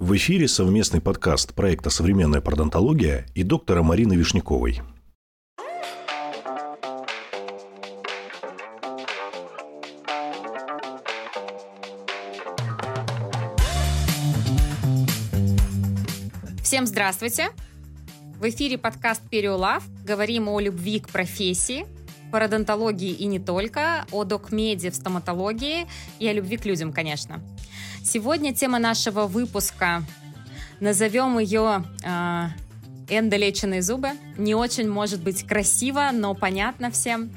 В эфире совместный подкаст проекта «Современная пародонтология» и доктора Марины Вишняковой. Всем здравствуйте! В эфире подкаст «Периолав». Говорим о любви к профессии, пародонтологии и не только, о докмеде в стоматологии и о любви к людям, конечно. Сегодня тема нашего выпуска, назовем ее э, эндолеченные зубы. Не очень может быть красиво, но понятно всем.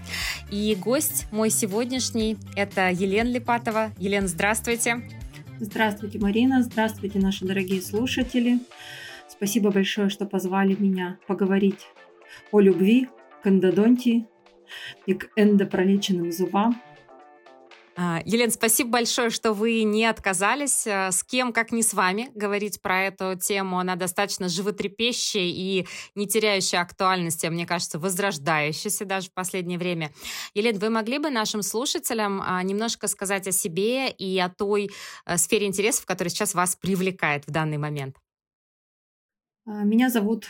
И гость мой сегодняшний – это Елена Липатова. Елена, здравствуйте. Здравствуйте, Марина. Здравствуйте, наши дорогие слушатели. Спасибо большое, что позвали меня поговорить о любви к эндодонтии и к эндопролеченным зубам. А, Елена, спасибо большое, что вы не отказались. Э, с кем, как не с вами, говорить про эту тему. Она достаточно животрепещущая и не теряющая актуальности, а мне кажется, возрождающаяся даже в последнее время. Елена, вы могли бы нашим слушателям а, немножко сказать о себе и о той сфере интересов, которая сейчас вас привлекает в данный момент? А, меня зовут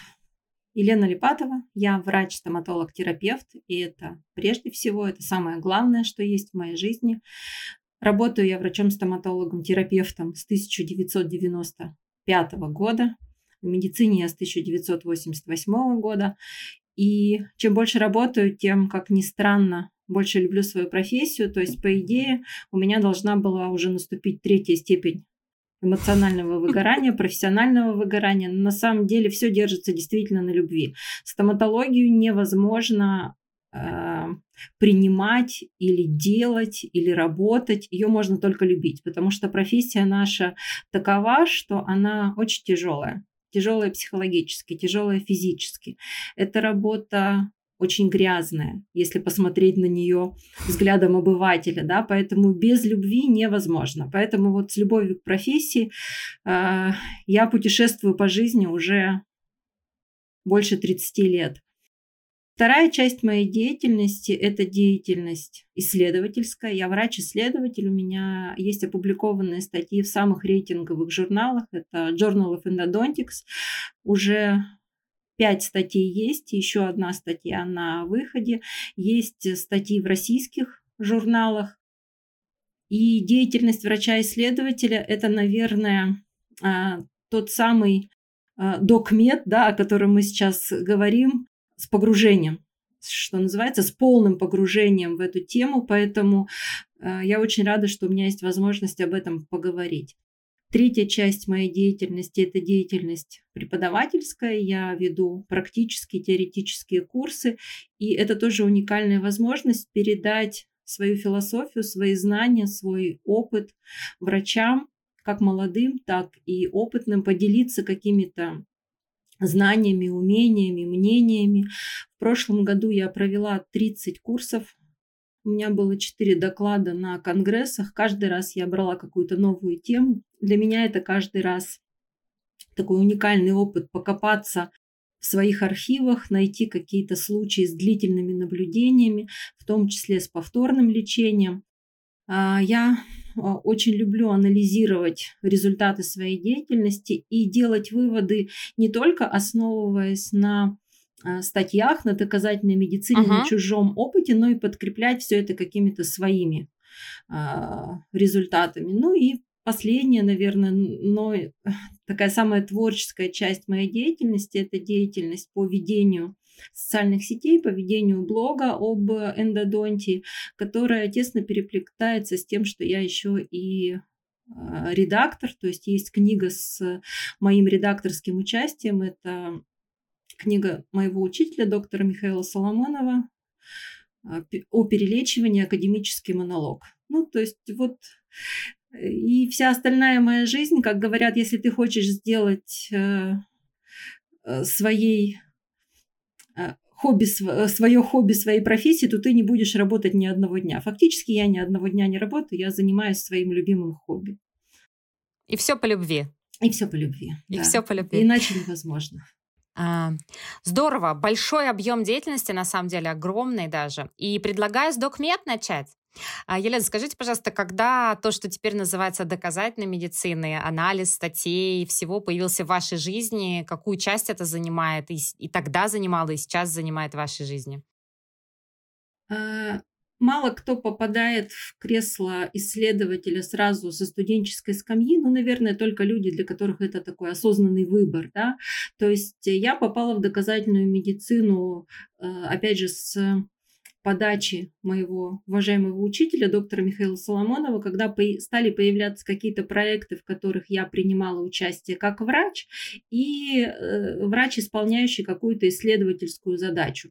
Елена Липатова, я врач-стоматолог-терапевт, и это прежде всего, это самое главное, что есть в моей жизни. Работаю я врачом-стоматологом-терапевтом с 1995 года, в медицине я с 1988 года, и чем больше работаю, тем, как ни странно, больше люблю свою профессию. То есть, по идее, у меня должна была уже наступить третья степень эмоционального выгорания, профессионального выгорания. Но на самом деле все держится действительно на любви. Стоматологию невозможно э, принимать или делать или работать, ее можно только любить, потому что профессия наша такова, что она очень тяжелая тяжелая психологически, тяжелая физически. Это работа очень грязная, если посмотреть на нее взглядом обывателя, да, поэтому без любви невозможно. Поэтому вот с любовью к профессии э, я путешествую по жизни уже больше 30 лет. Вторая часть моей деятельности – это деятельность исследовательская. Я врач-исследователь, у меня есть опубликованные статьи в самых рейтинговых журналах. Это Journal of Endodontics. Уже Пять статей есть, еще одна статья на выходе. Есть статьи в российских журналах. И деятельность врача-исследователя – это, наверное, а, тот самый а, докмед, да, о котором мы сейчас говорим, с погружением, что называется, с полным погружением в эту тему. Поэтому а, я очень рада, что у меня есть возможность об этом поговорить. Третья часть моей деятельности – это деятельность преподавательская. Я веду практические, теоретические курсы, и это тоже уникальная возможность передать свою философию, свои знания, свой опыт врачам, как молодым, так и опытным, поделиться какими-то знаниями, умениями, мнениями. В прошлом году я провела 30 курсов у меня было четыре доклада на конгрессах. Каждый раз я брала какую-то новую тему. Для меня это каждый раз такой уникальный опыт покопаться в своих архивах, найти какие-то случаи с длительными наблюдениями, в том числе с повторным лечением. А, я а, очень люблю анализировать результаты своей деятельности и делать выводы не только основываясь на а, статьях, на доказательной медицине, uh-huh. на чужом опыте, но и подкреплять все это какими-то своими результатами. Ну и последняя, наверное, но такая самая творческая часть моей деятельности – это деятельность по ведению социальных сетей, по ведению блога об эндодонтии, которая тесно переплетается с тем, что я еще и а, редактор, то есть есть книга с моим редакторским участием, это книга моего учителя, доктора Михаила Соломонова а, о перелечивании академический монолог. Ну, то есть вот и вся остальная моя жизнь, как говорят, если ты хочешь сделать э, э, своей хобби, свое хобби своей профессии, то ты не будешь работать ни одного дня. Фактически я ни одного дня не работаю, я занимаюсь своим любимым хобби. И все по любви. И все по любви. И да. все по любви. Иначе невозможно. А, здорово, большой объем деятельности, на самом деле, огромный даже. И предлагаю с докмет начать. А, Елена, скажите, пожалуйста, когда то, что теперь называется доказательной медициной, анализ статей, всего появился в вашей жизни, какую часть это занимает, и, и тогда занимало, и сейчас занимает в вашей жизни? А, мало кто попадает в кресло исследователя сразу со студенческой скамьи, ну, наверное, только люди, для которых это такой осознанный выбор, да. То есть я попала в доказательную медицину, а, опять же, с подачи моего уважаемого учителя, доктора Михаила Соломонова, когда стали появляться какие-то проекты, в которых я принимала участие как врач, и э, врач, исполняющий какую-то исследовательскую задачу.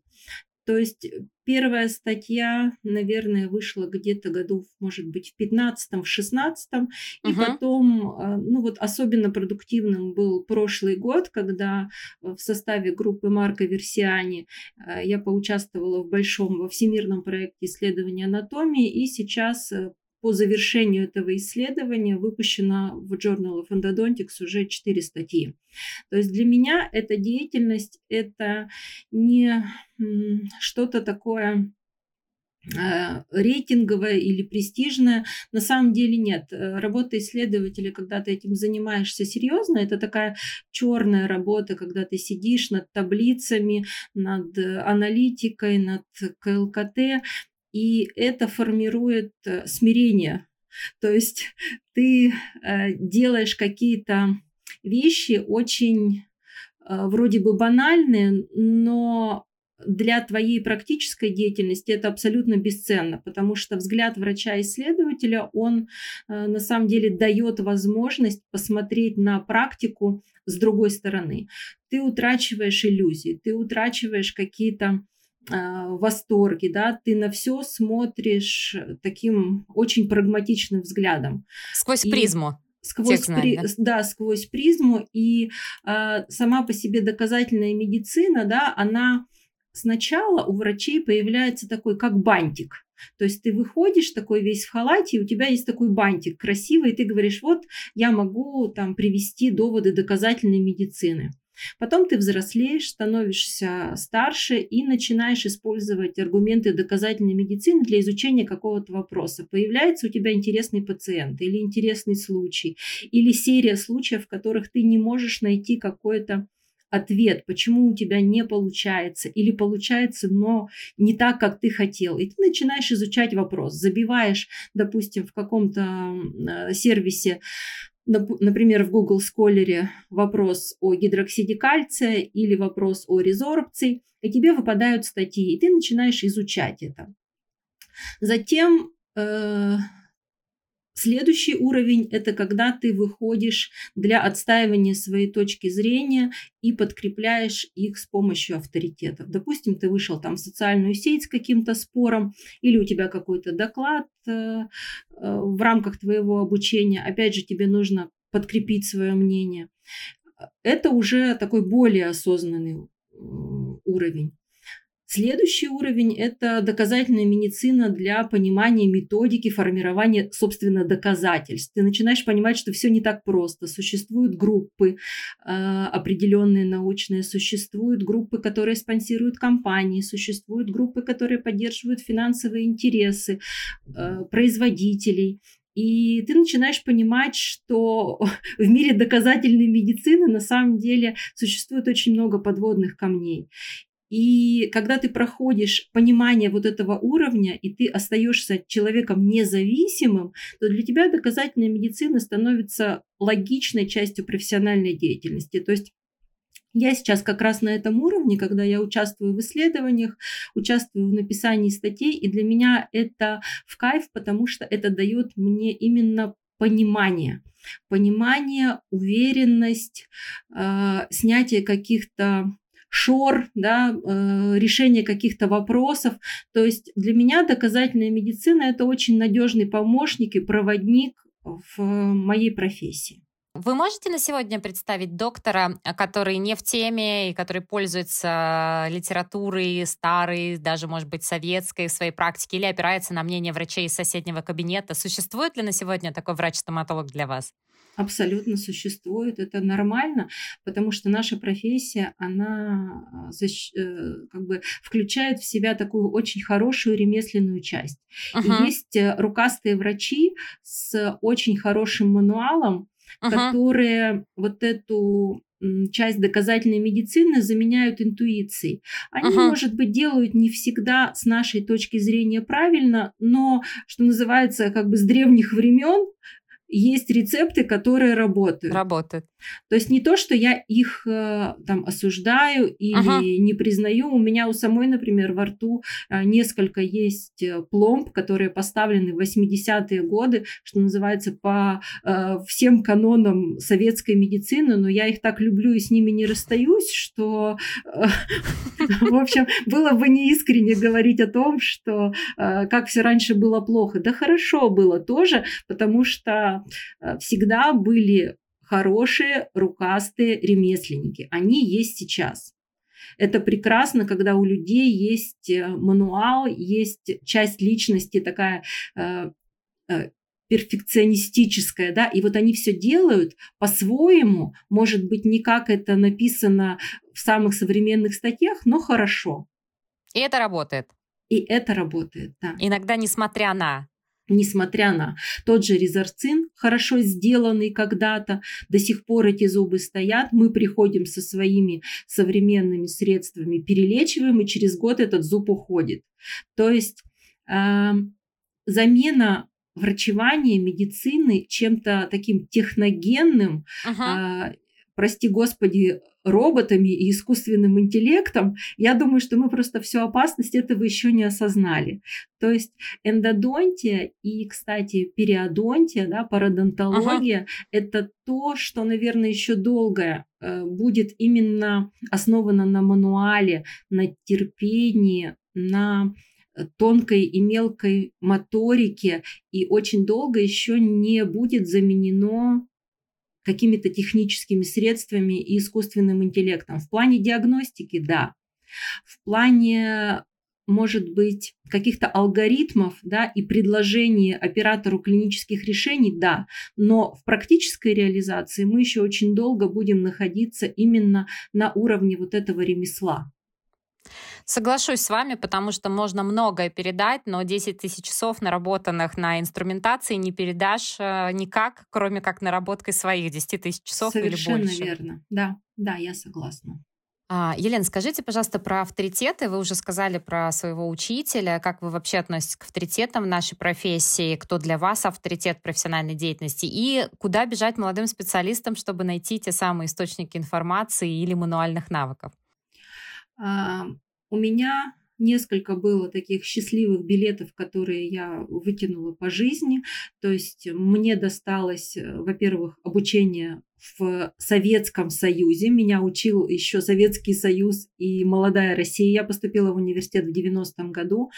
То есть первая статья, наверное, вышла где-то году, может быть, в 15-м, в 16-м. И uh-huh. потом, а, ну вот особенно продуктивным был прошлый год, когда в составе группы Марка Версиани а, я поучаствовала в большом, во всемирном проекте исследования анатомии. И сейчас э, по завершению этого исследования выпущено в Journal of Endodontics уже 4 статьи. То есть для меня эта деятельность – это не что-то такое э, рейтинговая или престижная. На самом деле нет. Работа исследователя, когда ты этим занимаешься серьезно, это такая черная работа, когда ты сидишь над таблицами, над аналитикой, над КЛКТ, и это формирует э, смирение. То есть ты э, делаешь какие-то вещи очень э, вроде бы банальные, но для твоей практической деятельности это абсолютно бесценно, потому что взгляд врача-исследователя, он на самом деле дает возможность посмотреть на практику с другой стороны. Ты утрачиваешь иллюзии, ты утрачиваешь какие-то а, восторге, да, ты на все смотришь таким очень прагматичным взглядом. Сквозь и призму. Сквозь при... да? сквозь призму. И а, сама по себе доказательная медицина, да, она сначала у врачей появляется такой, как бантик. То есть ты выходишь такой весь в халате, и у тебя есть такой бантик красивый, и ты говоришь, вот я могу там привести доводы доказательной медицины. Потом ты взрослеешь, становишься старше и начинаешь использовать аргументы доказательной медицины для изучения какого-то вопроса. Появляется у тебя интересный пациент или интересный случай, или серия случаев, в которых ты не можешь найти какой-то ответ, почему у тебя не получается, или получается, но не так, как ты хотел. И ты начинаешь изучать вопрос, забиваешь, допустим, в каком-то э, сервисе например, в Google Scholar вопрос о гидроксиде кальция или вопрос о резорбции, и тебе выпадают статьи, и ты начинаешь изучать это. Затем э, Следующий уровень – это когда ты выходишь для отстаивания своей точки зрения и подкрепляешь их с помощью авторитетов. Допустим, ты вышел там в социальную сеть с каким-то спором, или у тебя какой-то доклад э, э, в рамках твоего обучения. Опять же, тебе нужно подкрепить свое мнение. Это уже такой более осознанный уровень. Следующий уровень – это доказательная медицина для понимания методики формирования, собственно, доказательств. Ты начинаешь понимать, что все не так просто. Существуют группы э, определенные научные, существуют группы, которые спонсируют компании, существуют группы, которые поддерживают финансовые интересы э, производителей. И ты начинаешь понимать, что в мире доказательной медицины на самом деле существует очень много подводных камней. И когда ты проходишь понимание вот этого уровня, и ты остаешься человеком независимым, то для тебя доказательная медицина становится логичной частью профессиональной деятельности. То есть я сейчас как раз на этом уровне, когда я участвую в исследованиях, участвую в написании статей, и для меня это в кайф, потому что это дает мне именно понимание. Понимание, уверенность, э, снятие каких-то шор, да, э, решение каких-то вопросов. То есть для меня доказательная медицина – это очень надежный помощник и проводник в моей профессии. Вы можете на сегодня представить доктора, который не в теме и который пользуется литературой старой, даже, может быть, советской в своей практике или опирается на мнение врачей из соседнего кабинета? Существует ли на сегодня такой врач-стоматолог для вас? абсолютно существует. Это нормально, потому что наша профессия, она а, защ... Э, как бы включает в себя такую очень хорошую ремесленную часть. Uh-huh. И есть э, рукастые врачи с очень хорошим мануалом, uh-huh. которые вот эту часть доказательной медицины заменяют интуицией. Они, uh-huh. может быть, делают не всегда с нашей точки зрения правильно, но, что называется, как бы с древних времен есть рецепты, которые работают. Работают. То есть не то, что я их э, там осуждаю или ага. не признаю. У меня у самой, например, во рту э, несколько есть э, пломб, которые поставлены в 80-е годы, что называется, по всем канонам советской медицины, но я их так люблю и с ними не расстаюсь, что, в общем, было бы неискренне говорить о том, что как все раньше было плохо. Да хорошо было тоже, потому что всегда были хорошие рукастые ремесленники. Они есть сейчас. Это прекрасно, когда у людей есть э, мануал, есть часть личности такая э, э, перфекционистическая, да, и вот они все делают по-своему, может быть, не как это написано в самых современных статьях, но хорошо. И это работает. И это работает, да. Иногда несмотря на несмотря на тот же резорцин, хорошо сделанный когда-то, до сих пор эти зубы стоят, мы приходим со своими современными средствами, перелечиваем, и через год этот зуб уходит. То есть э, замена врачевания, медицины чем-то таким техногенным, uh-huh. э, прости господи, роботами и искусственным интеллектом, я думаю, что мы просто всю опасность этого еще не осознали. То есть эндодонтия и, кстати, периодонтия, да, пародонтология ага. – это то, что, наверное, еще долго э, будет именно основано на мануале, на терпении, на тонкой и мелкой моторике и очень долго еще не будет заменено какими-то техническими средствами и искусственным интеллектом. В плане диагностики, да. В плане может быть, каких-то алгоритмов да, и предложений оператору клинических решений, да, но в практической реализации мы еще очень долго будем находиться именно на уровне вот этого ремесла. Соглашусь с вами, потому что можно многое передать, но 10 тысяч часов наработанных на инструментации не передашь э, никак, кроме как наработкой своих 10 тысяч часов Совершенно или больше. Совершенно верно. Да, да, я согласна. А, Елена, скажите, пожалуйста, про авторитеты. Вы уже сказали про своего учителя. Как вы вообще относитесь к авторитетам в нашей профессии? Кто для вас авторитет профессиональной деятельности? И куда бежать молодым специалистам, чтобы найти те самые источники информации или мануальных навыков? У меня несколько было таких счастливых билетов, которые я вытянула по жизни. То есть мне досталось, э, во-первых, обучение в Советском Союзе. Меня учил еще Советский Союз и молодая Россия. Я поступила в университет в 90-м году.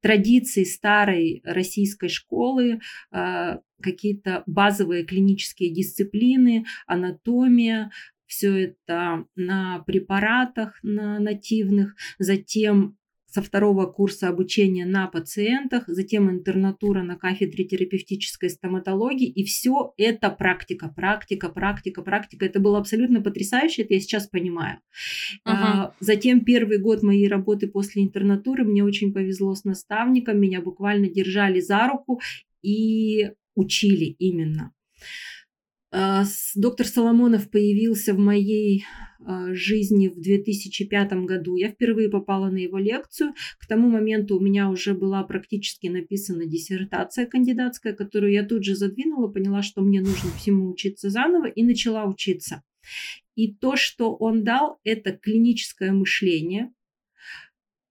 Традиции старой российской школы, а, какие-то базовые клинические дисциплины, анатомия, все это на препаратах на нативных, затем со второго курса обучения на пациентах, затем интернатура на кафедре терапевтической стоматологии. И все это практика, практика, практика, практика. Это было абсолютно потрясающе, это я сейчас понимаю. Uh-huh. Затем первый год моей работы после интернатуры мне очень повезло с наставником, меня буквально держали за руку и учили именно. А, доктор Соломонов появился в моей а, жизни в 2005 году. Я впервые попала на его лекцию. К тому моменту у меня уже была практически написана диссертация кандидатская, которую я тут же задвинула, поняла, что мне нужно всему учиться заново и начала учиться. И то, что он дал, это клиническое мышление,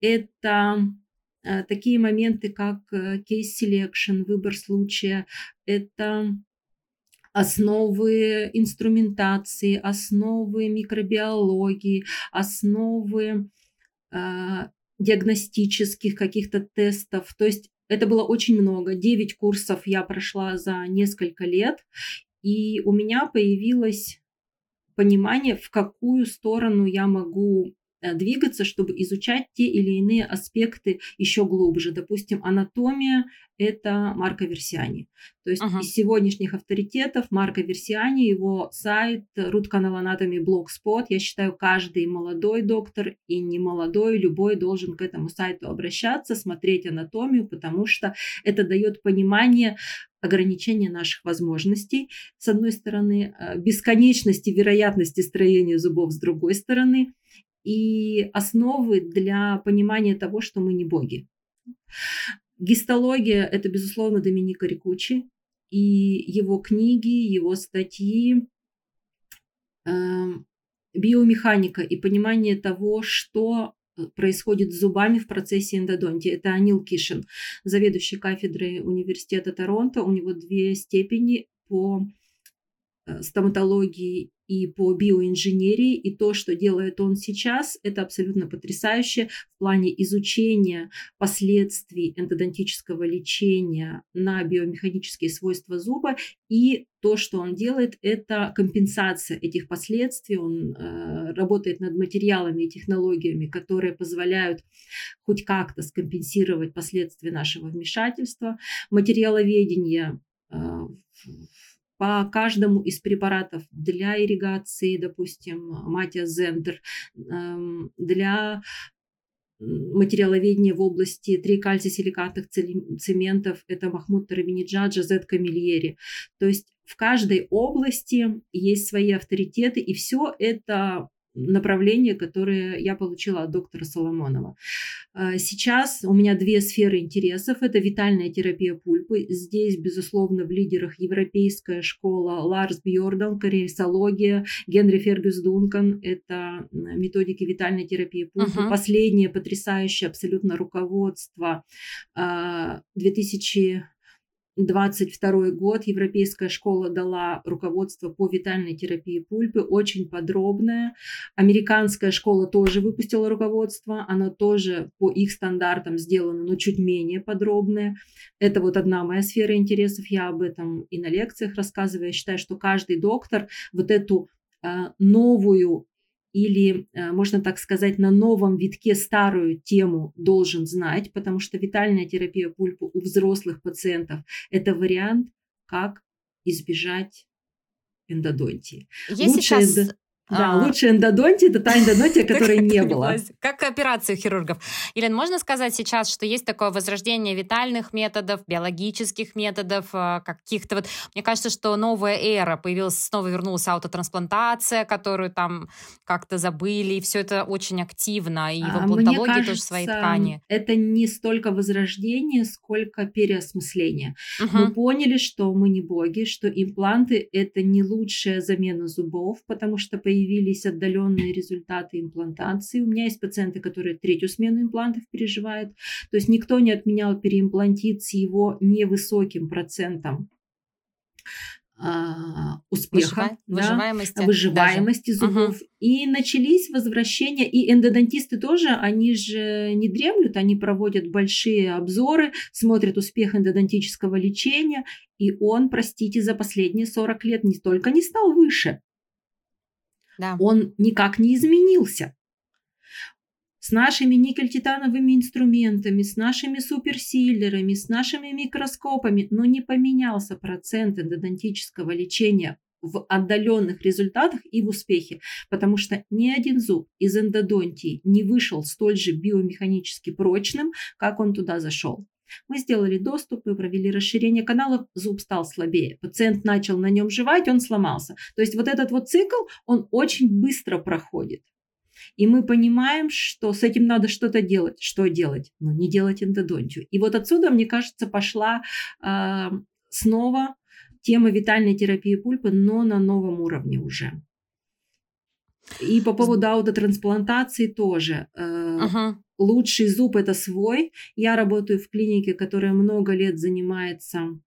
это а, такие моменты, как case selection, выбор случая, это основы инструментации, основы микробиологии, основы э, диагностических каких-то тестов. То есть это было очень много. Девять курсов я прошла за несколько лет. И у меня появилось понимание, в какую сторону я могу двигаться, чтобы изучать те или иные аспекты еще глубже. Допустим, анатомия – это Марко Версиани. То есть uh-huh. из сегодняшних авторитетов Марко Версиани, его сайт Root Canal Anatomy Blogspot, я считаю, каждый молодой доктор и не молодой, любой должен к этому сайту обращаться, смотреть анатомию, потому что это дает понимание ограничения наших возможностей, с одной стороны, э, бесконечности вероятности строения зубов с другой стороны, и основы для понимания того, что мы не боги. Гистология – это, безусловно, Доминика Рикучи, и его книги, его статьи, э, биомеханика и понимание того, что происходит с зубами в процессе эндодонтии. Это Анил Кишин, заведующий кафедрой университета Торонто. У него две степени по Э, стоматологии и по биоинженерии, и то, что делает он сейчас, это абсолютно потрясающе в плане изучения последствий эндодонтического лечения на биомеханические свойства зуба, и то, что он делает, это компенсация этих последствий. Он э, работает над материалами и технологиями, которые позволяют хоть как-то скомпенсировать последствия нашего вмешательства. Материаловедение э, по каждому из препаратов для ирригации, допустим, матия зендер, эм, для материаловедения в области трикальций-силикатных цементов, это Махмуд Тарабиниджад, Жазет Камильери. То есть в каждой области есть свои авторитеты, и все это направление, которое я получила от доктора Соломонова. А, сейчас у меня две сферы интересов. Это витальная терапия пульпы. Здесь, безусловно, в лидерах европейская школа Ларс Бьордан, кариесология, Генри Фергюс Дункан. Это методики витальной терапии пульпы. Uh-huh. Последнее потрясающее абсолютно руководство 2000 а, 22 год Европейская школа дала руководство по витальной терапии пульпы, очень подробное. Американская школа тоже выпустила руководство, оно тоже по их стандартам сделано, но чуть менее подробное. Это вот одна моя сфера интересов, я об этом и на лекциях рассказываю. Я считаю, что каждый доктор вот эту э, новую или, э, можно так сказать, на новом витке старую тему должен знать, потому что витальная терапия пульпы у взрослых пациентов – это вариант, как избежать эндодонтии. Есть Лучше сейчас эндо... Да, а... лучше эндодонтия – это та эндодонтия, которой не было. Как операция хирургов. Елена, можно сказать сейчас, что есть такое возрождение витальных методов, биологических методов, а, каких-то вот... Мне кажется, что новая эра появилась, снова вернулась аутотрансплантация, которую там как-то забыли, и все это очень активно, и в а, имплантологии тоже свои ткани. это не столько возрождение, сколько переосмысление. Мы поняли, что мы не боги, что импланты – это не лучшая замена зубов, потому что появились появились отдаленные результаты имплантации. У меня есть пациенты, которые третью смену имплантов переживают. То есть никто не отменял переимплантит с его невысоким процентом а, успеха, Выжива... да, выживаемости, выживаемости зубов. Угу. И начались возвращения, и эндодонтисты тоже, они же не дремлют, они проводят большие обзоры, смотрят успех эндодонтического лечения, и он, простите, за последние 40 лет не только не стал выше, да. Он никак не изменился. С нашими никель-титановыми инструментами, с нашими суперсиллерами, с нашими микроскопами, но не поменялся процент эндодонтического лечения в отдаленных результатах и в успехе, потому что ни один зуб из эндодонтии не вышел столь же биомеханически прочным, как он туда зашел. Мы сделали доступ и провели расширение каналов, зуб стал слабее. Пациент начал на нем жевать, он сломался. То есть вот этот вот цикл, он очень быстро проходит. И мы понимаем, что с этим надо что-то делать. Что делать? Ну, не делать эндодонтию. И вот отсюда, мне кажется, пошла э, снова тема витальной терапии пульпы, но на новом уровне уже. И по поводу аутотрансплантации тоже. Uh-huh. Лучший зуб это свой. Я работаю в клинике, которая много лет занимается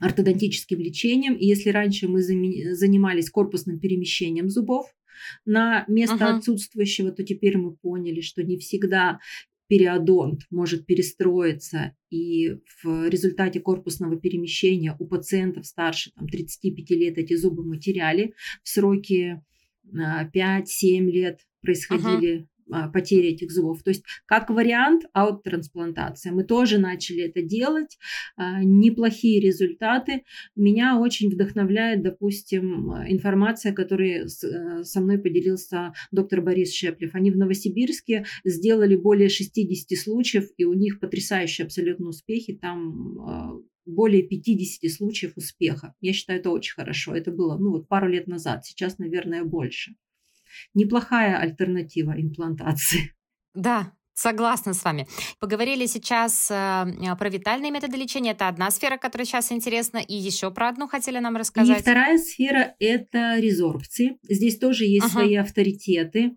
ортодонтическим лечением. И если раньше мы занимались корпусным перемещением зубов на место uh-huh. отсутствующего, то теперь мы поняли, что не всегда периодонт может перестроиться, и в результате корпусного перемещения у пациентов старше там, 35 лет эти зубы мы теряли. В сроки 5-7 лет происходили uh-huh. А, потери этих зубов. То есть как вариант аутотрансплантация. Мы тоже начали это делать. А, неплохие результаты. Меня очень вдохновляет, допустим, информация, которой э, со мной поделился доктор Борис Шеплев. Они в Новосибирске сделали более 60 случаев, и у них потрясающие абсолютно успехи. Там а, более 50 случаев успеха. Я считаю, это очень хорошо. Это было ну, вот пару лет назад, сейчас, наверное, больше неплохая альтернатива имплантации. Да, Согласна с вами. Поговорили сейчас э, про витальные методы лечения. Это одна сфера, которая сейчас интересна. И еще про одну хотели нам рассказать. И вторая сфера – это резорбции. Здесь тоже есть ага. свои авторитеты.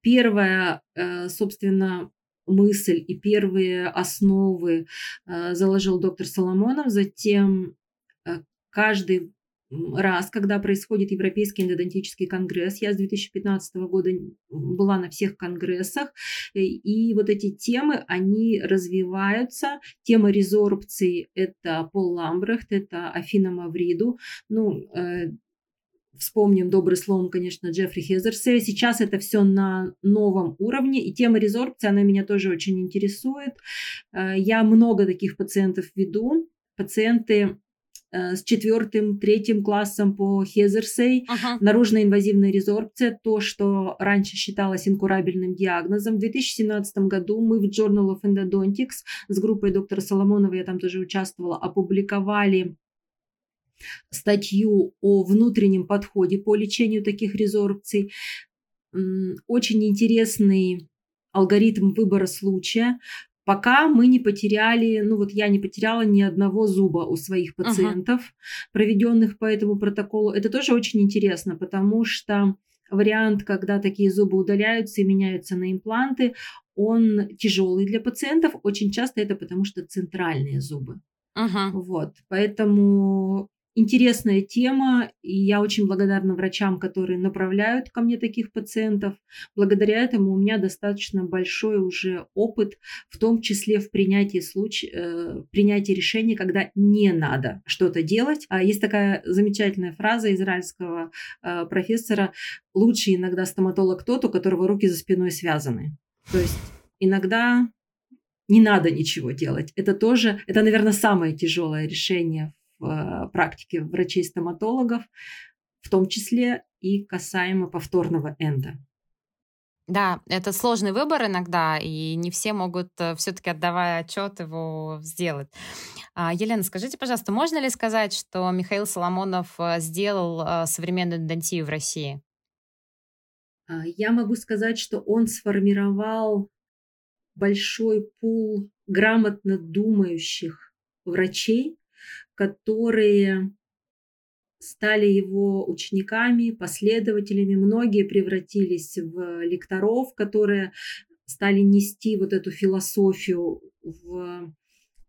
Первая, э, собственно, мысль и первые основы э, заложил доктор Соломонов. Затем э, каждый раз, когда происходит Европейский эндодонтический конгресс. Я с 2015 года была на всех конгрессах, э, и вот эти темы, они развиваются. Тема резорбции – это Пол Ламбрехт, это Афина Мавриду. Ну, Вспомним добрый словом, конечно, Джеффри Хезерсе. Сейчас это все на новом уровне. И тема резорбции, она меня тоже очень интересует. Э, я много таких пациентов веду. Пациенты Э, с четвертым, третьим классом по Хезерсей, ага. наружная инвазивная резорбция, то, что раньше считалось инкурабельным диагнозом. В 2017 году мы в Journal of Endodontics с группой доктора Соломонова, я там тоже участвовала, опубликовали статью о внутреннем подходе по лечению таких резорбций. Очень интересный алгоритм выбора случая пока мы не потеряли, ну вот я не потеряла ни одного зуба у своих пациентов, uh-huh. проведенных по этому протоколу. Это тоже очень интересно, потому что вариант, когда такие зубы удаляются и меняются на импланты, он тяжелый для пациентов. Очень часто это потому что центральные зубы. Uh-huh. Вот, поэтому интересная тема, и я очень благодарна врачам, которые направляют ко мне таких пациентов. Благодаря этому у меня достаточно большой уже опыт, в том числе в принятии, случ... э, принятии решения, когда не надо что-то делать. А есть такая замечательная фраза израильского э, профессора «Лучше иногда стоматолог тот, у которого руки за спиной связаны». То есть иногда не надо ничего делать. Это тоже, это, наверное, самое тяжелое решение в э, практике врачей-стоматологов, в том числе и касаемо повторного энда. Да, это сложный выбор иногда, и не все могут э, все-таки, отдавая отчет, его сделать. А, Елена, скажите, пожалуйста, можно ли сказать, что Михаил Соломонов э, сделал современную эндонтию в России? А, я могу сказать, что он сформировал большой пул грамотно думающих врачей, которые стали его учениками, последователями. Многие превратились в лекторов, которые стали нести вот эту философию в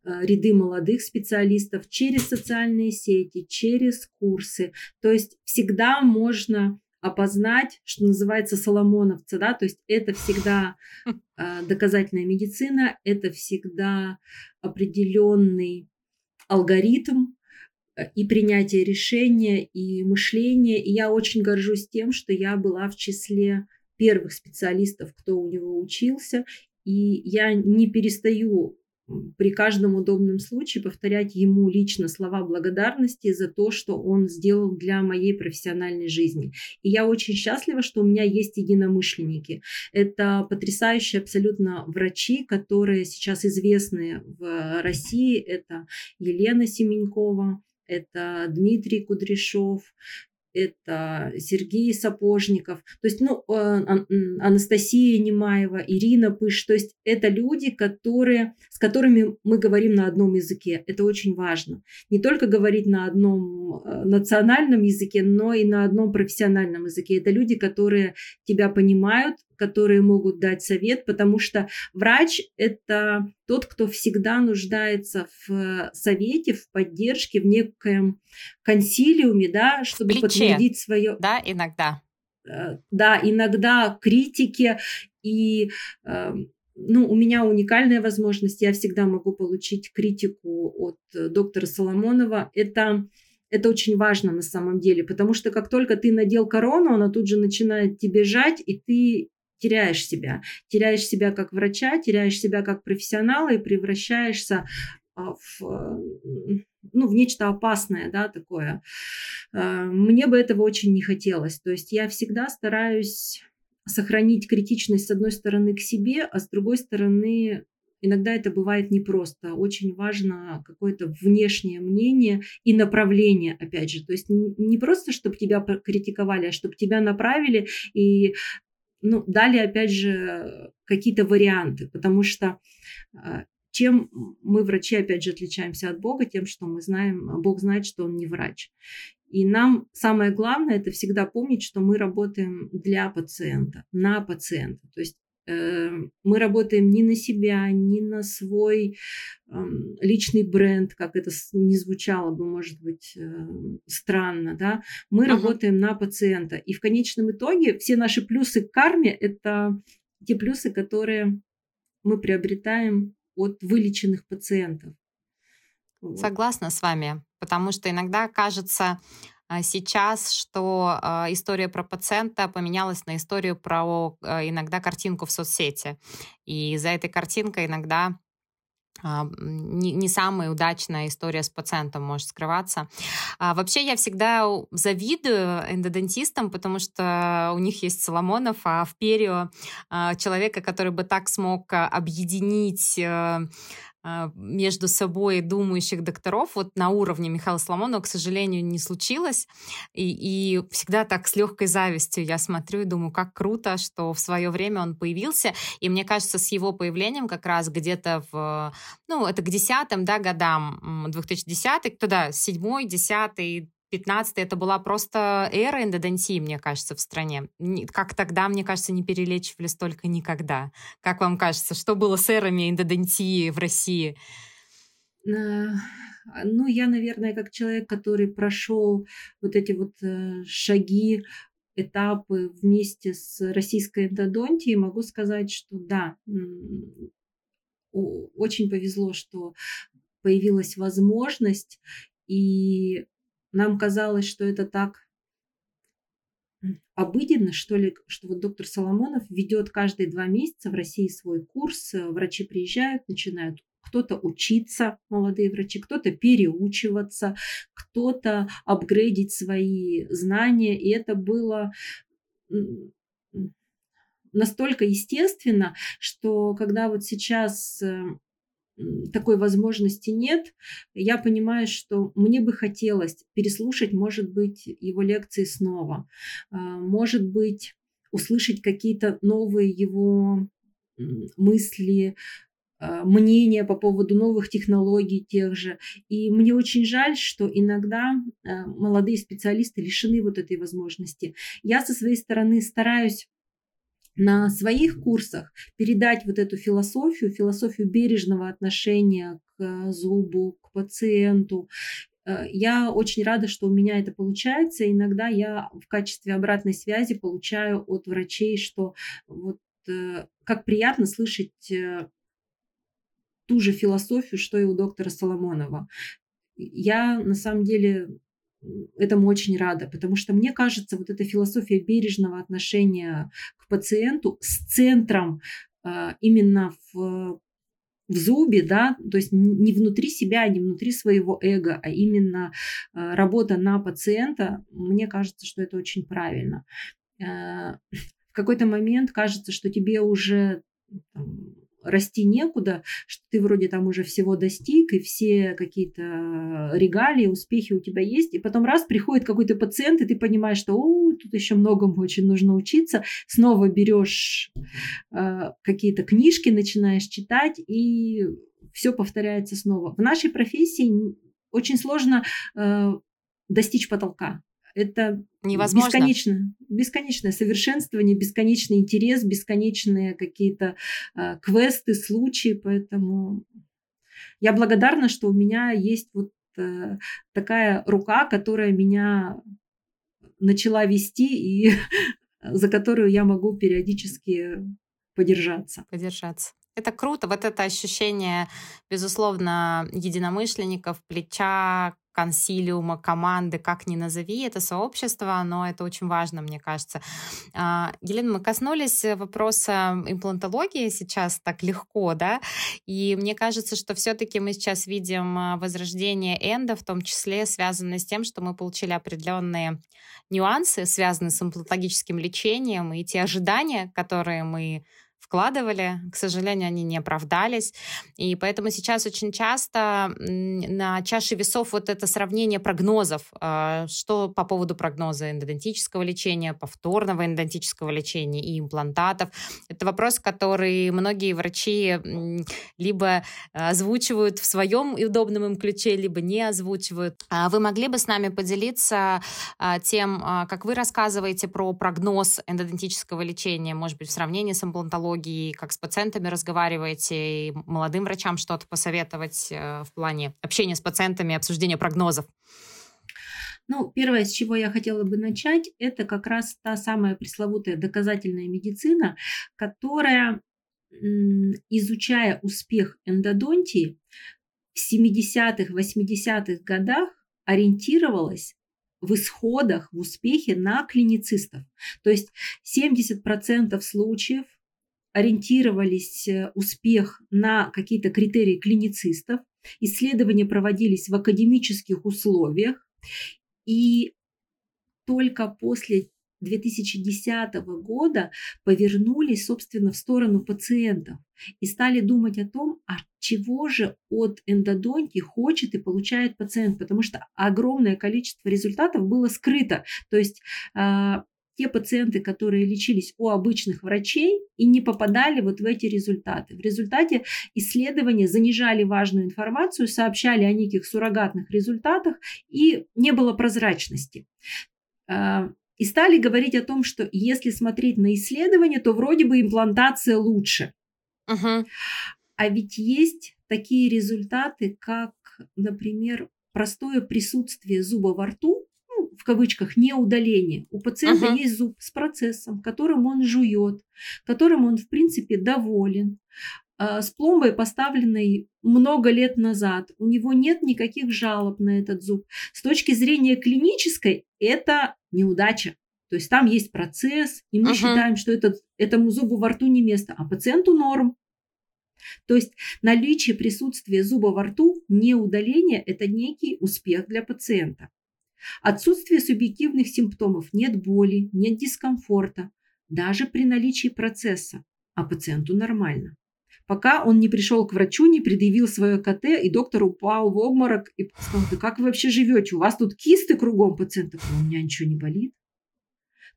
э, ряды молодых специалистов через социальные сети, через курсы. То есть всегда можно опознать, что называется, соломоновца, да, то есть это всегда э, доказательная медицина, это всегда определенный алгоритм э, и принятие решения, и мышления. И я очень горжусь тем, что я была в числе первых специалистов, кто у него учился. И я не перестаю при каждом удобном случае повторять ему лично слова благодарности за то, что он сделал для моей профессиональной жизни. И я очень счастлива, что у меня есть единомышленники. Это потрясающие абсолютно врачи, которые сейчас известны в России. Это Елена Семенькова, это Дмитрий Кудряшов, это Сергей Сапожников, то есть, ну, э, Анастасия Немаева, Ирина Пыш, то есть это люди, которые, с которыми мы говорим на одном языке. Это очень важно. Не только говорить на одном э, национальном языке, но и на одном профессиональном языке. Это люди, которые тебя понимают, которые могут дать совет, потому что врач – это тот, кто всегда нуждается в совете, в поддержке, в некоем консилиуме, да, чтобы Плече, подтвердить свое... Да, иногда. Э, да, иногда критики и э, ну, у меня уникальная возможность, я всегда могу получить критику от э, доктора Соломонова. Это, это очень важно на самом деле, потому что как только ты надел корону, она тут же начинает тебе жать, и ты теряешь себя. Теряешь себя как врача, теряешь себя как профессионала и превращаешься а, в, ну, в нечто опасное, да, такое. А, мне бы этого очень не хотелось. То есть я всегда стараюсь сохранить критичность с одной стороны к себе, а с другой стороны иногда это бывает непросто. Очень важно какое-то внешнее мнение и направление, опять же. То есть не просто, чтобы тебя критиковали, а чтобы тебя направили и ну, дали, опять же, какие-то варианты, потому что а, чем мы, врачи, опять же, отличаемся от Бога, тем, что мы знаем, Бог знает, что Он не врач. И нам самое главное это всегда помнить, что мы работаем для пациента, на пациента. То есть мы работаем не на себя, не на свой э, личный бренд, как это не звучало бы, может быть, э, странно, да. Мы ага. работаем на пациента. И в конечном итоге все наши плюсы к карме – это те плюсы, которые мы приобретаем от вылеченных пациентов. Согласна с вами, потому что иногда кажется сейчас, что а, история про пациента поменялась на историю про а, иногда картинку в соцсети. И за этой картинкой иногда не, самая удачная история с пациентом может скрываться. А, вообще я всегда завидую эндодонтистам, потому что у них есть Соломонов, а в Перио человека, который бы так смог объединить э, а, между собой думающих докторов вот на уровне Михаила Соломонова, к сожалению, не случилось. И, и всегда так с легкой завистью я смотрю и думаю, как круто, что в свое время он появился. И мне кажется, с его появлением как раз где-то в, ну, это к десятым, да, годам, 2010 туда, седьмой, десятый, 15 это была просто эра эндодонтии, мне кажется, в стране. Как тогда, мне кажется, не перелечивали столько никогда. Как вам кажется, что было с эрами эндодонтии в России? Э, ну, я, наверное, как человек, который прошел вот эти вот э, шаги, этапы вместе с российской эндодонтией, могу сказать, что да, очень повезло, что появилась возможность, и нам казалось, что это так обыденно, что ли, что вот доктор Соломонов ведет каждые два месяца в России свой курс, э, врачи приезжают, начинают кто-то учиться, молодые врачи, кто-то переучиваться, кто-то апгрейдить свои знания. И это было настолько естественно, что когда вот сейчас э, такой возможности нет, я понимаю, что мне бы хотелось переслушать, может быть, его лекции снова, а, может быть, услышать какие-то новые его мысли, а, мнения по поводу новых технологий тех же. И мне очень жаль, что иногда а, молодые специалисты лишены вот этой возможности. Я со своей стороны стараюсь на своих курсах передать вот эту философию, философию бережного отношения к зубу, к пациенту. Э, я очень рада, что у меня это получается. Иногда я в качестве обратной связи получаю от врачей, что вот э, как приятно слышать э, ту же философию, что и у доктора Соломонова. Я на самом деле этому очень рада, потому что мне кажется, вот эта философия бережного отношения к пациенту с центром а, именно в, в зубе, да, то есть не внутри себя, не внутри своего эго, а именно а, работа на пациента, мне кажется, что это очень правильно. А, в какой-то момент кажется, что тебе уже там, расти некуда, что ты вроде там уже всего достиг, и все какие-то регалии, успехи у тебя есть, и потом раз приходит какой-то пациент, и ты понимаешь, что О, тут еще многому очень нужно учиться, снова берешь э, какие-то книжки, начинаешь читать, и все повторяется снова. В нашей профессии очень сложно э, достичь потолка. Это Невозможно. бесконечно, бесконечное совершенствование, бесконечный интерес, бесконечные какие-то э, квесты, случаи. Поэтому я благодарна, что у меня есть вот э, такая рука, которая меня начала вести и за которую я могу периодически подержаться. Подержаться. Это круто, вот это ощущение, безусловно, единомышленников, плеча, консилиума, команды, как ни назови, это сообщество, но это очень важно, мне кажется. А, Елена, мы коснулись вопроса имплантологии сейчас так легко, да, и мне кажется, что все-таки мы сейчас видим а, возрождение энда, в том числе связанное с тем, что мы получили определенные нюансы, связанные с имплантологическим лечением, и те ожидания, которые мы вкладывали. К сожалению, они не оправдались. И поэтому сейчас очень часто на чаше весов вот это сравнение прогнозов. А, что по поводу прогноза эндодонтического лечения, повторного эндодонтического лечения и имплантатов. Это вопрос, который многие врачи либо озвучивают в своем удобном им ключе, либо не озвучивают. А вы могли бы с нами поделиться а, тем, как вы рассказываете про прогноз эндодонтического лечения, может быть, в сравнении с имплантологией, психологии, как с пациентами разговариваете, и молодым врачам что-то посоветовать э, в плане общения с пациентами, обсуждения прогнозов? Ну, первое, с чего я хотела бы начать, это как раз та самая пресловутая доказательная медицина, которая, изучая успех эндодонтии, в 70-х, 80-х годах ориентировалась в исходах, в успехе на клиницистов. То есть 70% случаев ориентировались э, успех на какие-то критерии клиницистов. Исследования проводились в академических условиях. И только после 2010 года повернулись, собственно, в сторону пациентов и стали думать о том, а чего же от эндодонтии хочет и получает пациент, потому что огромное количество результатов было скрыто. То есть а, те пациенты, которые лечились у обычных врачей и не попадали вот в эти результаты. В результате исследования занижали важную информацию, сообщали о неких суррогатных результатах и не было прозрачности. А, и стали говорить о том, что если смотреть на исследования, то вроде бы имплантация лучше. Uh-huh. А ведь есть такие результаты, как, например, простое присутствие зуба во рту в кавычках, не удаление. У пациента uh-huh. есть зуб с процессом, которым он жует, которым он, в принципе, доволен, а, с пломбой, поставленной много лет назад. У него нет никаких жалоб на этот зуб. С точки зрения клинической, это неудача. То есть там есть процесс, и мы uh-huh. считаем, что этот, этому зубу во рту не место, а пациенту норм. То есть наличие присутствия зуба во рту, не удаление, это некий успех для пациента. Отсутствие субъективных симптомов, нет боли, нет дискомфорта, даже при наличии процесса, а пациенту нормально. Пока он не пришел к врачу, не предъявил свое КТ, и доктор упал в обморок и сказал, да как вы вообще живете? У вас тут кисты кругом пациентов, у меня ничего не болит.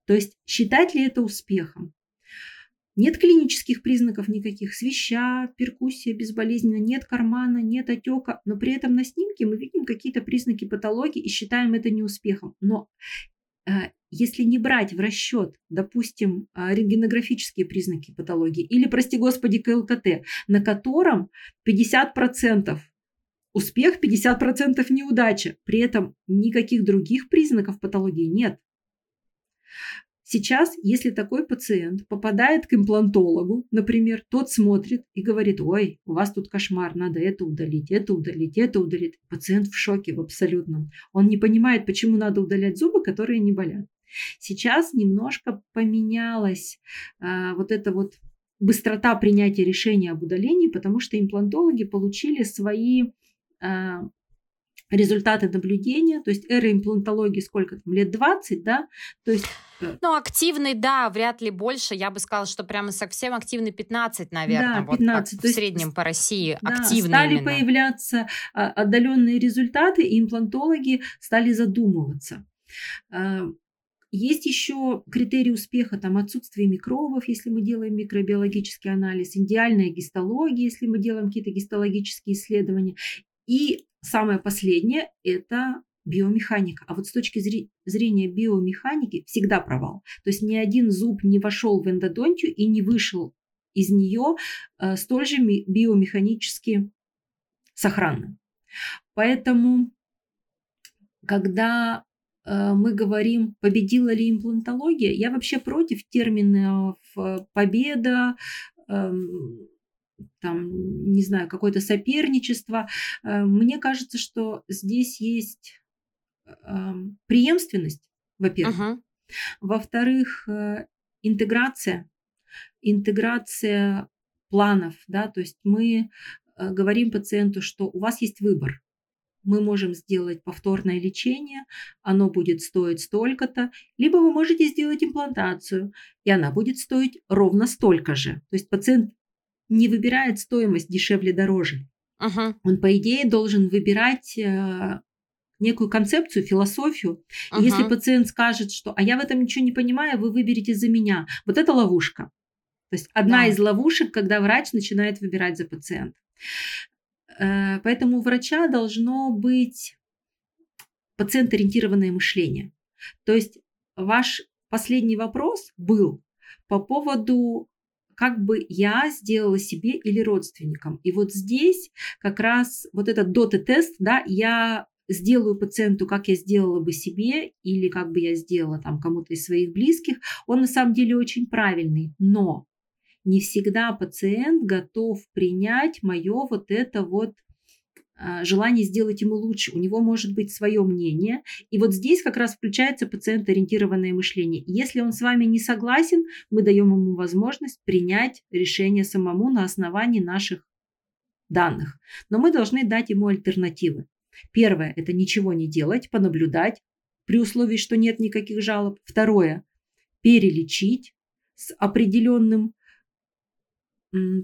То есть считать ли это успехом? Нет клинических признаков никаких, свища, перкуссия безболезненно, нет кармана, нет отека, но при этом на снимке мы видим какие-то признаки патологии и считаем это неуспехом. Но э, если не брать в расчет, допустим, э, рентгенографические признаки патологии или, прости господи, КЛКТ, на котором 50% успех, 50% неудача, при этом никаких других признаков патологии нет. Сейчас, если такой пациент попадает к имплантологу, например, тот смотрит и говорит, ой, у вас тут кошмар, надо это удалить, это удалить, это удалить. Пациент в шоке в абсолютном. Он не понимает, почему надо удалять зубы, которые не болят. Сейчас немножко поменялась а, вот эта вот быстрота принятия решения об удалении, потому что имплантологи получили свои а, результаты наблюдения, то есть эра имплантологии сколько там, лет 20, да, то есть ну, активный, да, вряд ли больше. Я бы сказала, что прямо совсем активный 15, наверное, да, 15. вот в среднем по России да, активный Стали именно. появляться а, отдаленные результаты, и имплантологи стали задумываться. А, есть еще критерий успеха, там отсутствие микробов, если мы делаем микробиологический анализ, идеальная гистология, если мы делаем какие-то гистологические исследования. И самое последнее – это биомеханика. А вот с точки зрения биомеханики всегда провал. То есть ни один зуб не вошел в эндодонтию и не вышел из нее э, столь же биомеханически сохранным. Поэтому, когда э, мы говорим, победила ли имплантология, я вообще против терминов э, победа, эм, там, не знаю, какое-то соперничество. Э, мне кажется, что здесь есть преемственность, во-первых. Uh-huh. Во-вторых, э, интеграция. Интеграция планов, да, то есть мы э, говорим пациенту, что у вас есть выбор. Мы можем сделать повторное лечение, оно будет стоить столько-то, либо вы можете сделать имплантацию, и она будет стоить ровно столько же. То есть пациент не выбирает стоимость дешевле-дороже. Uh-huh. Он, по идее, должен выбирать э, некую концепцию, философию. Uh-huh. И если пациент скажет, что «а я в этом ничего не понимаю, вы выберете за меня», вот это ловушка. То есть одна да. из ловушек, когда врач начинает выбирать за пациента. Э, поэтому у врача должно быть пациент-ориентированное мышление. То есть ваш последний вопрос был по поводу как бы я сделала себе или родственникам. И вот здесь как раз вот этот доты-тест, да, я сделаю пациенту, как я сделала бы себе, или как бы я сделала там кому-то из своих близких, он на самом деле очень правильный. Но не всегда пациент готов принять мое вот это вот а, желание сделать ему лучше. У него может быть свое мнение. И вот здесь как раз включается пациент-ориентированное мышление. Если он с вами не согласен, мы даем ему возможность принять решение самому на основании наших данных. Но мы должны дать ему альтернативы. Первое – это ничего не делать, понаблюдать, при условии, что нет никаких жалоб. Второе – перелечить с определенным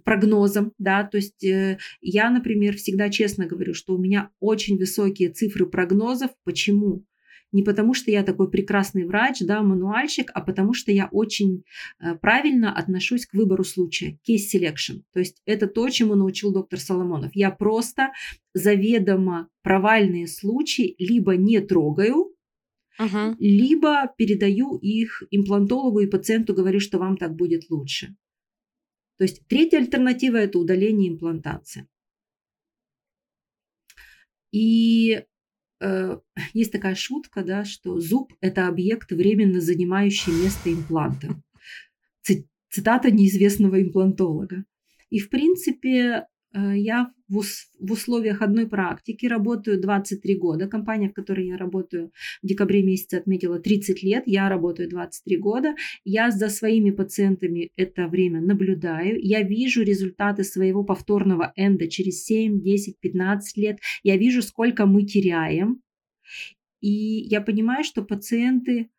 прогнозом, да, то есть э, я, например, всегда честно говорю, что у меня очень высокие цифры прогнозов. Почему? Не потому, что я такой прекрасный врач, да, мануальщик, а потому что я очень э, правильно отношусь к выбору случая, case selection. То есть это то, чему научил доктор Соломонов. Я просто заведомо провальные случаи либо не трогаю, uh-huh. либо передаю их имплантологу и пациенту говорю, что вам так будет лучше. То есть третья альтернатива – это удаление имплантации. И есть такая шутка, да, что зуб – это объект, временно занимающий место импланта. Цитата неизвестного имплантолога. И, в принципе, Э, я в, в условиях одной практики работаю 23 года. Компания, в которой я работаю, в декабре месяце отметила 30 лет. Я работаю 23 года. Я за своими пациентами это время наблюдаю. Я вижу результаты своего повторного энда через 7, 10, 15 лет. Я вижу, сколько мы теряем. И я понимаю, что пациенты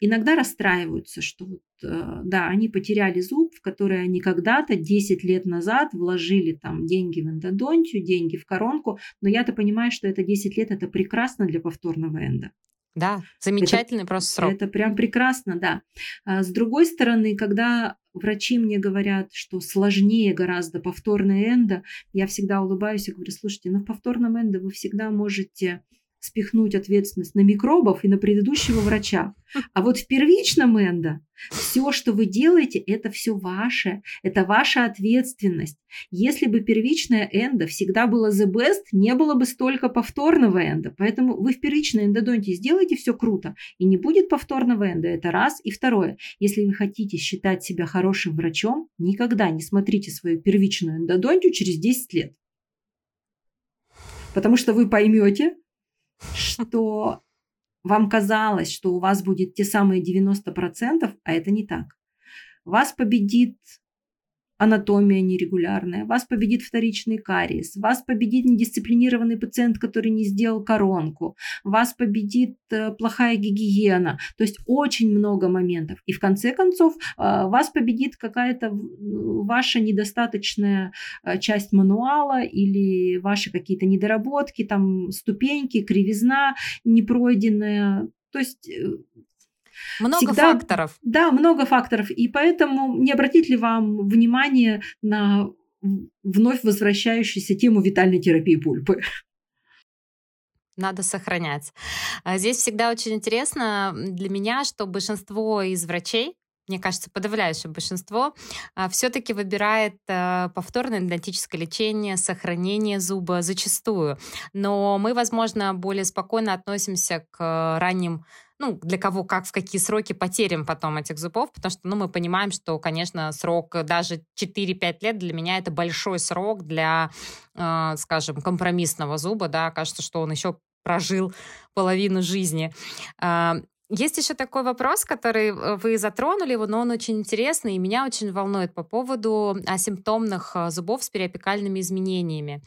иногда расстраиваются, что вот, э, да, они потеряли зуб, в который они когда-то 10 лет назад вложили там деньги в эндодонтию, деньги в коронку, но я-то понимаю, что это 10 лет, это прекрасно для повторного энда. Да, замечательный это, просто срок. Это прям прекрасно, да. А с другой стороны, когда врачи мне говорят, что сложнее гораздо повторное эндо, я всегда улыбаюсь и говорю, слушайте, ну в повторном эндо вы всегда можете спихнуть ответственность на микробов и на предыдущего врача. А вот в первичном эндо все, что вы делаете, это все ваше, это ваша ответственность. Если бы первичная эндо всегда было the best, не было бы столько повторного эндо. Поэтому вы в первичной эндодонте сделайте все круто, и не будет повторного эндо. Это раз. И второе, если вы хотите считать себя хорошим врачом, никогда не смотрите свою первичную эндодонтию через 10 лет. Потому что вы поймете, что вам казалось, что у вас будет те самые 90%, а это не так. Вас победит анатомия нерегулярная, вас победит вторичный кариес, вас победит недисциплинированный пациент, который не сделал коронку, вас победит э, плохая гигиена. То есть очень много моментов. И в конце концов э, вас победит какая-то ваша недостаточная э, часть мануала или ваши какие-то недоработки, там ступеньки, кривизна непройденная. То есть много всегда, факторов. Да, много факторов. И поэтому не обратить ли вам внимание на вновь возвращающуюся тему витальной терапии пульпы? надо сохранять. А здесь всегда очень интересно для меня, что большинство из врачей, мне кажется, подавляющее большинство, а, все-таки выбирает а, повторное эндонтическое лечение, сохранение зуба зачастую. Но мы, возможно, более спокойно относимся к ранним ну, для кого, как, в какие сроки потерям потом этих зубов, потому что, ну, мы понимаем, что, конечно, срок даже 4-5 лет для меня это большой срок для, э, скажем, компромиссного зуба, да, кажется, что он еще прожил половину жизни. Есть еще такой вопрос, который э, вы затронули, но он очень интересный и меня очень волнует по поводу асимптомных э, зубов с периопикальными изменениями.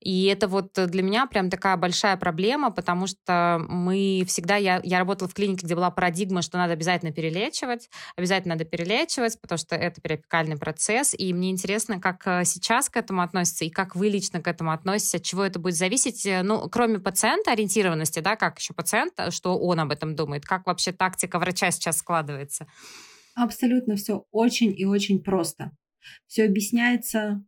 И это вот для меня прям такая большая проблема, потому что мы всегда, я, я работала в клинике, где была парадигма, что надо обязательно перелечивать, обязательно надо перелечивать, потому что это периопикальный процесс, и мне интересно, как э, сейчас к этому относится и как вы лично к этому относитесь, от чего это будет зависеть, ну, кроме пациента ориентированности, да, как еще пациент, что он об этом думает, как как вообще тактика врача сейчас складывается? Абсолютно все очень и очень просто. Все объясняется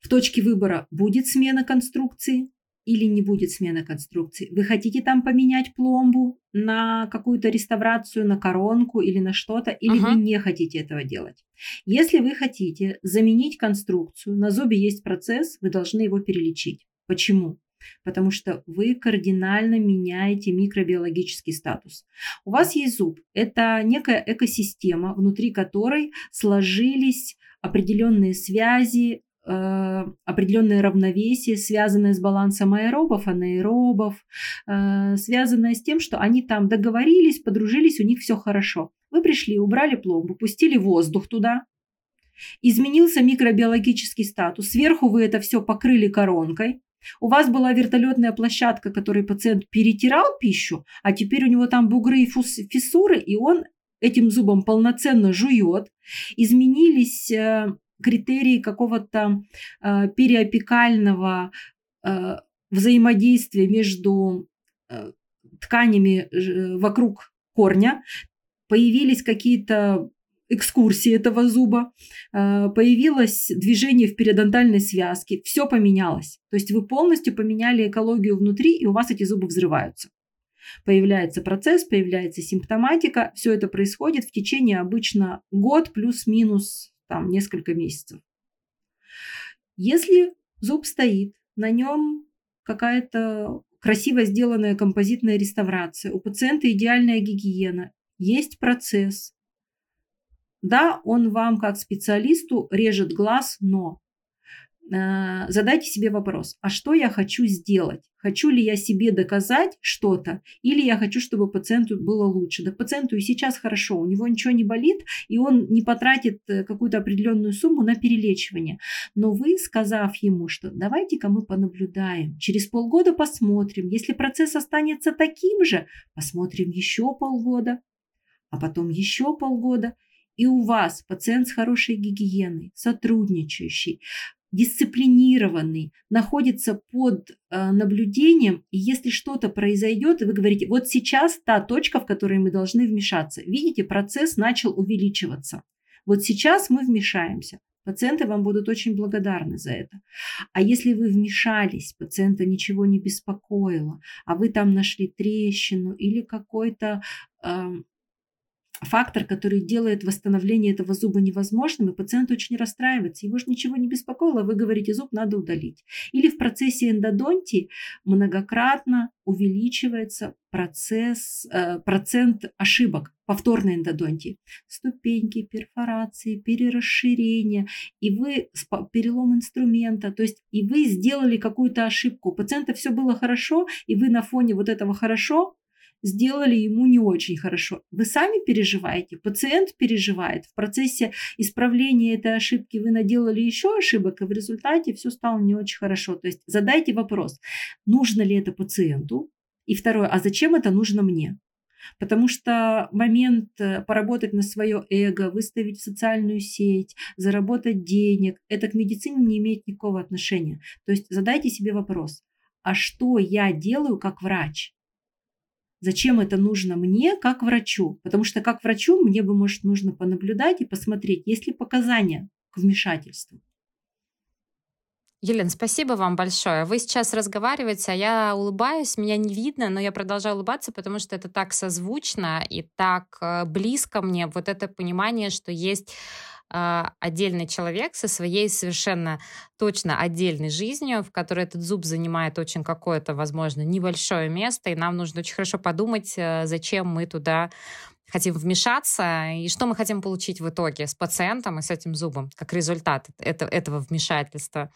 в точке выбора, будет смена конструкции или не будет смена конструкции. Вы хотите там поменять пломбу на какую-то реставрацию, на коронку или на что-то, или uh-huh. вы не хотите этого делать. Если вы хотите заменить конструкцию, на зубе есть процесс, вы должны его перелечить. Почему? Потому что вы кардинально меняете микробиологический статус. У вас есть зуб. Это некая экосистема, внутри которой сложились определенные связи, э, определенное равновесие, связанное с балансом аэробов, анаэробов, э, связанное с тем, что они там договорились, подружились, у них все хорошо. Вы пришли, убрали пломбу, пустили воздух туда, изменился микробиологический статус, сверху вы это все покрыли коронкой, у вас была вертолетная площадка, которой пациент перетирал пищу, а теперь у него там бугры и фиссуры, и он этим зубом полноценно жует. Изменились э, критерии какого-то э, периопикального э, взаимодействия между тканями вокруг корня, появились какие-то экскурсии этого зуба, э, появилось движение в периодонтальной связке, все поменялось. То есть вы полностью поменяли экологию внутри, и у вас эти зубы взрываются. Появляется процесс, появляется симптоматика, все это происходит в течение обычно год плюс-минус там несколько месяцев. Если зуб стоит, на нем какая-то красиво сделанная композитная реставрация, у пациента идеальная гигиена, есть процесс, да, он вам как специалисту режет глаз, но э, задайте себе вопрос, а что я хочу сделать? Хочу ли я себе доказать что-то, или я хочу, чтобы пациенту было лучше? Да пациенту и сейчас хорошо, у него ничего не болит, и он не потратит э, какую-то определенную сумму на перелечивание. Но вы, сказав ему, что давайте-ка мы понаблюдаем, через полгода посмотрим, если процесс останется таким же, посмотрим еще полгода, а потом еще полгода – и у вас пациент с хорошей гигиеной, сотрудничающий, дисциплинированный, находится под э, наблюдением, и если что-то произойдет, вы говорите, вот сейчас та точка, в которой мы должны вмешаться. Видите, процесс начал увеличиваться. Вот сейчас мы вмешаемся. Пациенты вам будут очень благодарны за это. А если вы вмешались, пациента ничего не беспокоило, а вы там нашли трещину или какой-то э, фактор, который делает восстановление этого зуба невозможным, и пациент очень расстраивается. Его же ничего не беспокоило, вы говорите, зуб надо удалить. Или в процессе эндодонтии многократно увеличивается процесс, э, процент ошибок повторной эндодонтии. Ступеньки, перфорации, перерасширения, и вы перелом инструмента, то есть и вы сделали какую-то ошибку. У пациента все было хорошо, и вы на фоне вот этого хорошо сделали ему не очень хорошо. Вы сами переживаете, пациент переживает. В процессе исправления этой ошибки вы наделали еще ошибок, и в результате все стало не очень хорошо. То есть задайте вопрос, нужно ли это пациенту? И второе, а зачем это нужно мне? Потому что момент э, поработать на свое эго, выставить в социальную сеть, заработать денег, это к медицине не имеет никакого отношения. То есть задайте себе вопрос, а что я делаю как врач? Зачем это нужно мне, как врачу? Потому что как врачу мне бы, может, нужно понаблюдать и посмотреть, есть ли показания к вмешательству. Елена, спасибо вам большое. Вы сейчас разговариваете, а я улыбаюсь, меня не видно, но я продолжаю улыбаться, потому что это так созвучно и так э, близко мне, вот это понимание, что есть отдельный человек со своей совершенно точно отдельной жизнью, в которой этот зуб занимает очень какое-то, возможно, небольшое место, и нам нужно очень хорошо подумать, э, зачем мы туда хотим вмешаться и что мы хотим получить в итоге с пациентом и с этим зубом, как результат это, этого вмешательства.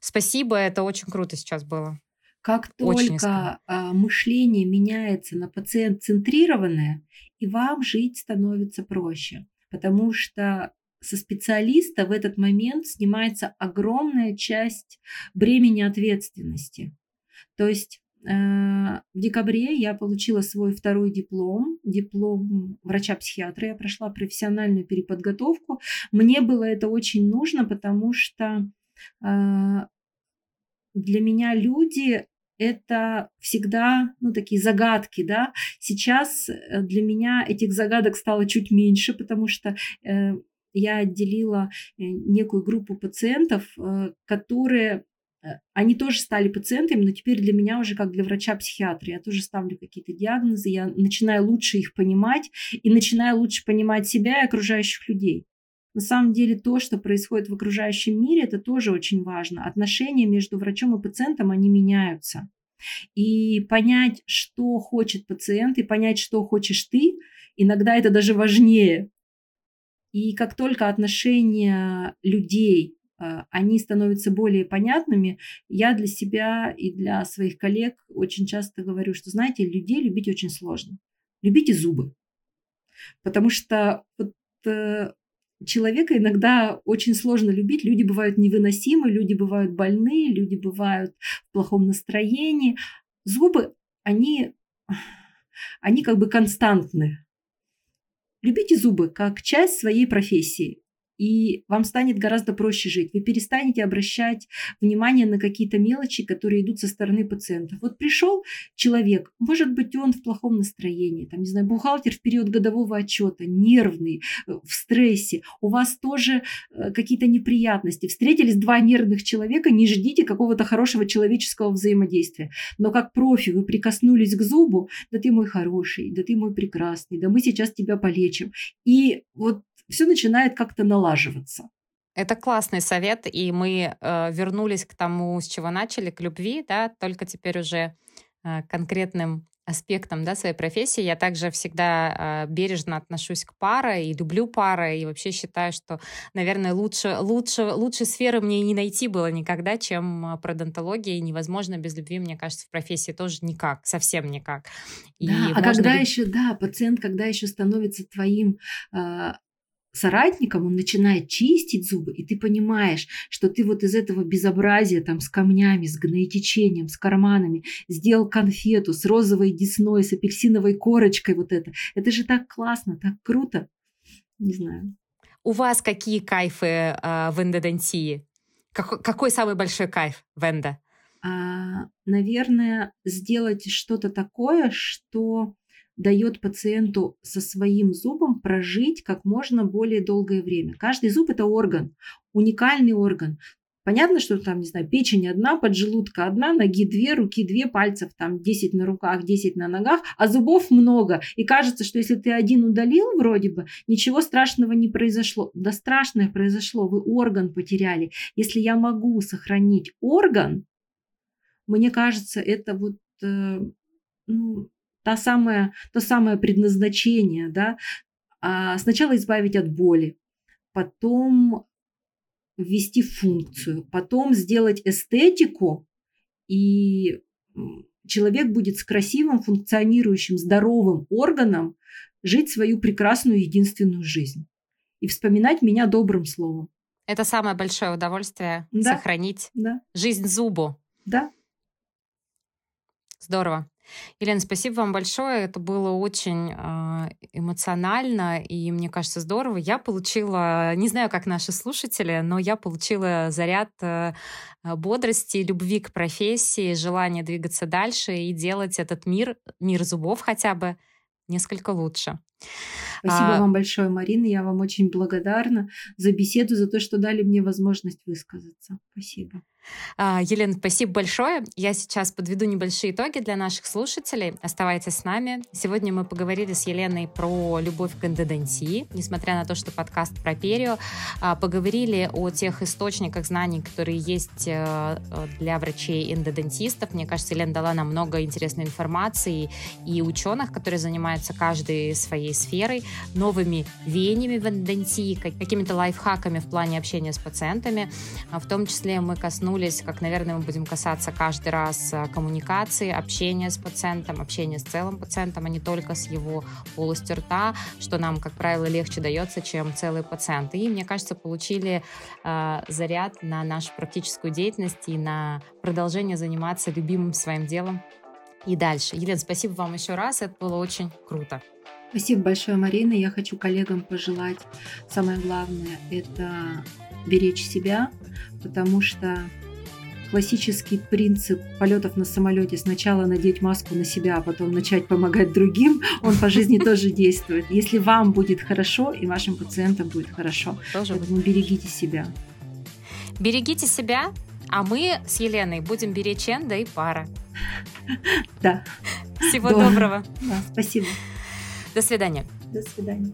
Спасибо, это очень круто сейчас было. Как только а, мышление меняется на пациент-центрированное, и вам жить становится проще, потому что со специалиста в этот момент снимается огромная часть бремени ответственности. То есть э, в декабре я получила свой второй диплом, диплом врача-психиатра. Я прошла профессиональную переподготовку. Мне было это очень нужно, потому что э, для меня люди это всегда, ну, такие загадки, да. Сейчас э, для меня этих загадок стало чуть меньше, потому что я отделила э, некую группу пациентов, э, которые э, они тоже стали пациентами, но теперь для меня уже как для врача-психиатра. Я тоже ставлю какие-то диагнозы, я начинаю лучше их понимать и начинаю лучше понимать себя и окружающих людей. На самом деле то, что происходит в окружающем мире, это тоже очень важно. Отношения между врачом и пациентом, они меняются. И понять, что хочет пациент, и понять, что хочешь ты, иногда это даже важнее. И как только отношения людей, э, они становятся более понятными, я для себя и для своих коллег очень часто говорю, что, знаете, людей любить очень сложно. Любите зубы. Потому что вот э, человека иногда очень сложно любить. Люди бывают невыносимы, люди бывают больны, люди бывают в плохом настроении. Зубы, они, они как бы константны. Любите зубы как часть своей профессии и вам станет гораздо проще жить. Вы перестанете обращать внимание на какие-то мелочи, которые идут со стороны пациентов. Вот пришел человек, может быть, он в плохом настроении, там, не знаю, бухгалтер в период годового отчета, нервный, э, в стрессе, у вас тоже э, какие-то неприятности. Встретились два нервных человека, не ждите какого-то хорошего человеческого взаимодействия. Но как профи вы прикоснулись к зубу, да ты мой хороший, да ты мой прекрасный, да мы сейчас тебя полечим. И вот все начинает как-то налаживаться. Это классный совет, и мы э, вернулись к тому, с чего начали, к любви, да, только теперь уже э, конкретным аспектом да, своей профессии. Я также всегда э, бережно отношусь к паре и люблю пары, и вообще считаю, что, наверное, лучше, лучше, лучше сферы мне не найти было никогда, чем пародонтология, и невозможно без любви, мне кажется, в профессии тоже никак, совсем никак. И да, а когда люб... еще, да, пациент, когда еще становится твоим э, соратником, он начинает чистить зубы, и ты понимаешь, что ты вот из этого безобразия там с камнями, с гноетечением, с карманами сделал конфету с розовой десной, с апельсиновой корочкой вот это. Это же так классно, так круто. Не знаю. У вас какие кайфы э, в эндодонтии? Как, какой самый большой кайф в эндо? А, наверное, сделать что-то такое, что дает пациенту со своим зубом прожить как можно более долгое время. Каждый зуб – это орган, уникальный орган. Понятно, что там, не знаю, печень одна, поджелудка одна, ноги две, руки две, пальцев там 10 на руках, 10 на ногах, а зубов много. И кажется, что если ты один удалил вроде бы, ничего страшного не произошло. Да страшное произошло, вы орган потеряли. Если я могу сохранить орган, мне кажется, это вот э, ну, та самая, то самое предназначение, да, а сначала избавить от боли, потом ввести функцию, потом сделать эстетику, и человек будет с красивым, функционирующим, здоровым органом жить свою прекрасную единственную жизнь и вспоминать меня добрым словом. Это самое большое удовольствие да, сохранить да. жизнь зубу. Да. Здорово. Елена, спасибо вам большое. Это было очень э, эмоционально и, мне кажется, здорово. Я получила, не знаю, как наши слушатели, но я получила заряд э, бодрости, любви к профессии, желания двигаться дальше и делать этот мир, мир зубов хотя бы, несколько лучше. Спасибо а... вам большое, Марина. Я вам очень благодарна за беседу, за то, что дали мне возможность высказаться. Спасибо. А, Елена, спасибо большое. Я сейчас подведу небольшие итоги для наших слушателей. Оставайтесь с нами. Сегодня мы поговорили с Еленой про любовь к эндодонтии, несмотря на то, что подкаст про перио. А, поговорили о тех источниках знаний, которые есть э, для врачей-эндодонтистов. Мне кажется, Елена дала нам много интересной информации и ученых, которые занимаются каждой своей сферой, новыми веяниями в эндодонтии, какими-то лайфхаками в плане общения с пациентами. А, в том числе мы коснулись как, наверное, мы будем касаться каждый раз э, коммуникации, общения с пациентом, общения с целым пациентом, а не только с его полостью рта, что нам, как правило, легче дается, чем целый пациент. И, мне кажется, получили э, заряд на нашу практическую деятельность и на продолжение заниматься любимым своим делом и дальше. Елена, спасибо вам еще раз, это было очень круто. Спасибо большое, Марина. Я хочу коллегам пожелать самое главное – это беречь себя, потому что классический принцип полетов на самолете сначала надеть маску на себя, а потом начать помогать другим, он по жизни тоже действует. Если вам будет хорошо и вашим пациентам будет хорошо, поэтому берегите себя. Берегите себя, а мы с Еленой будем беречь Энда и пара. Да. Всего доброго. Спасибо. До свидания. До свидания.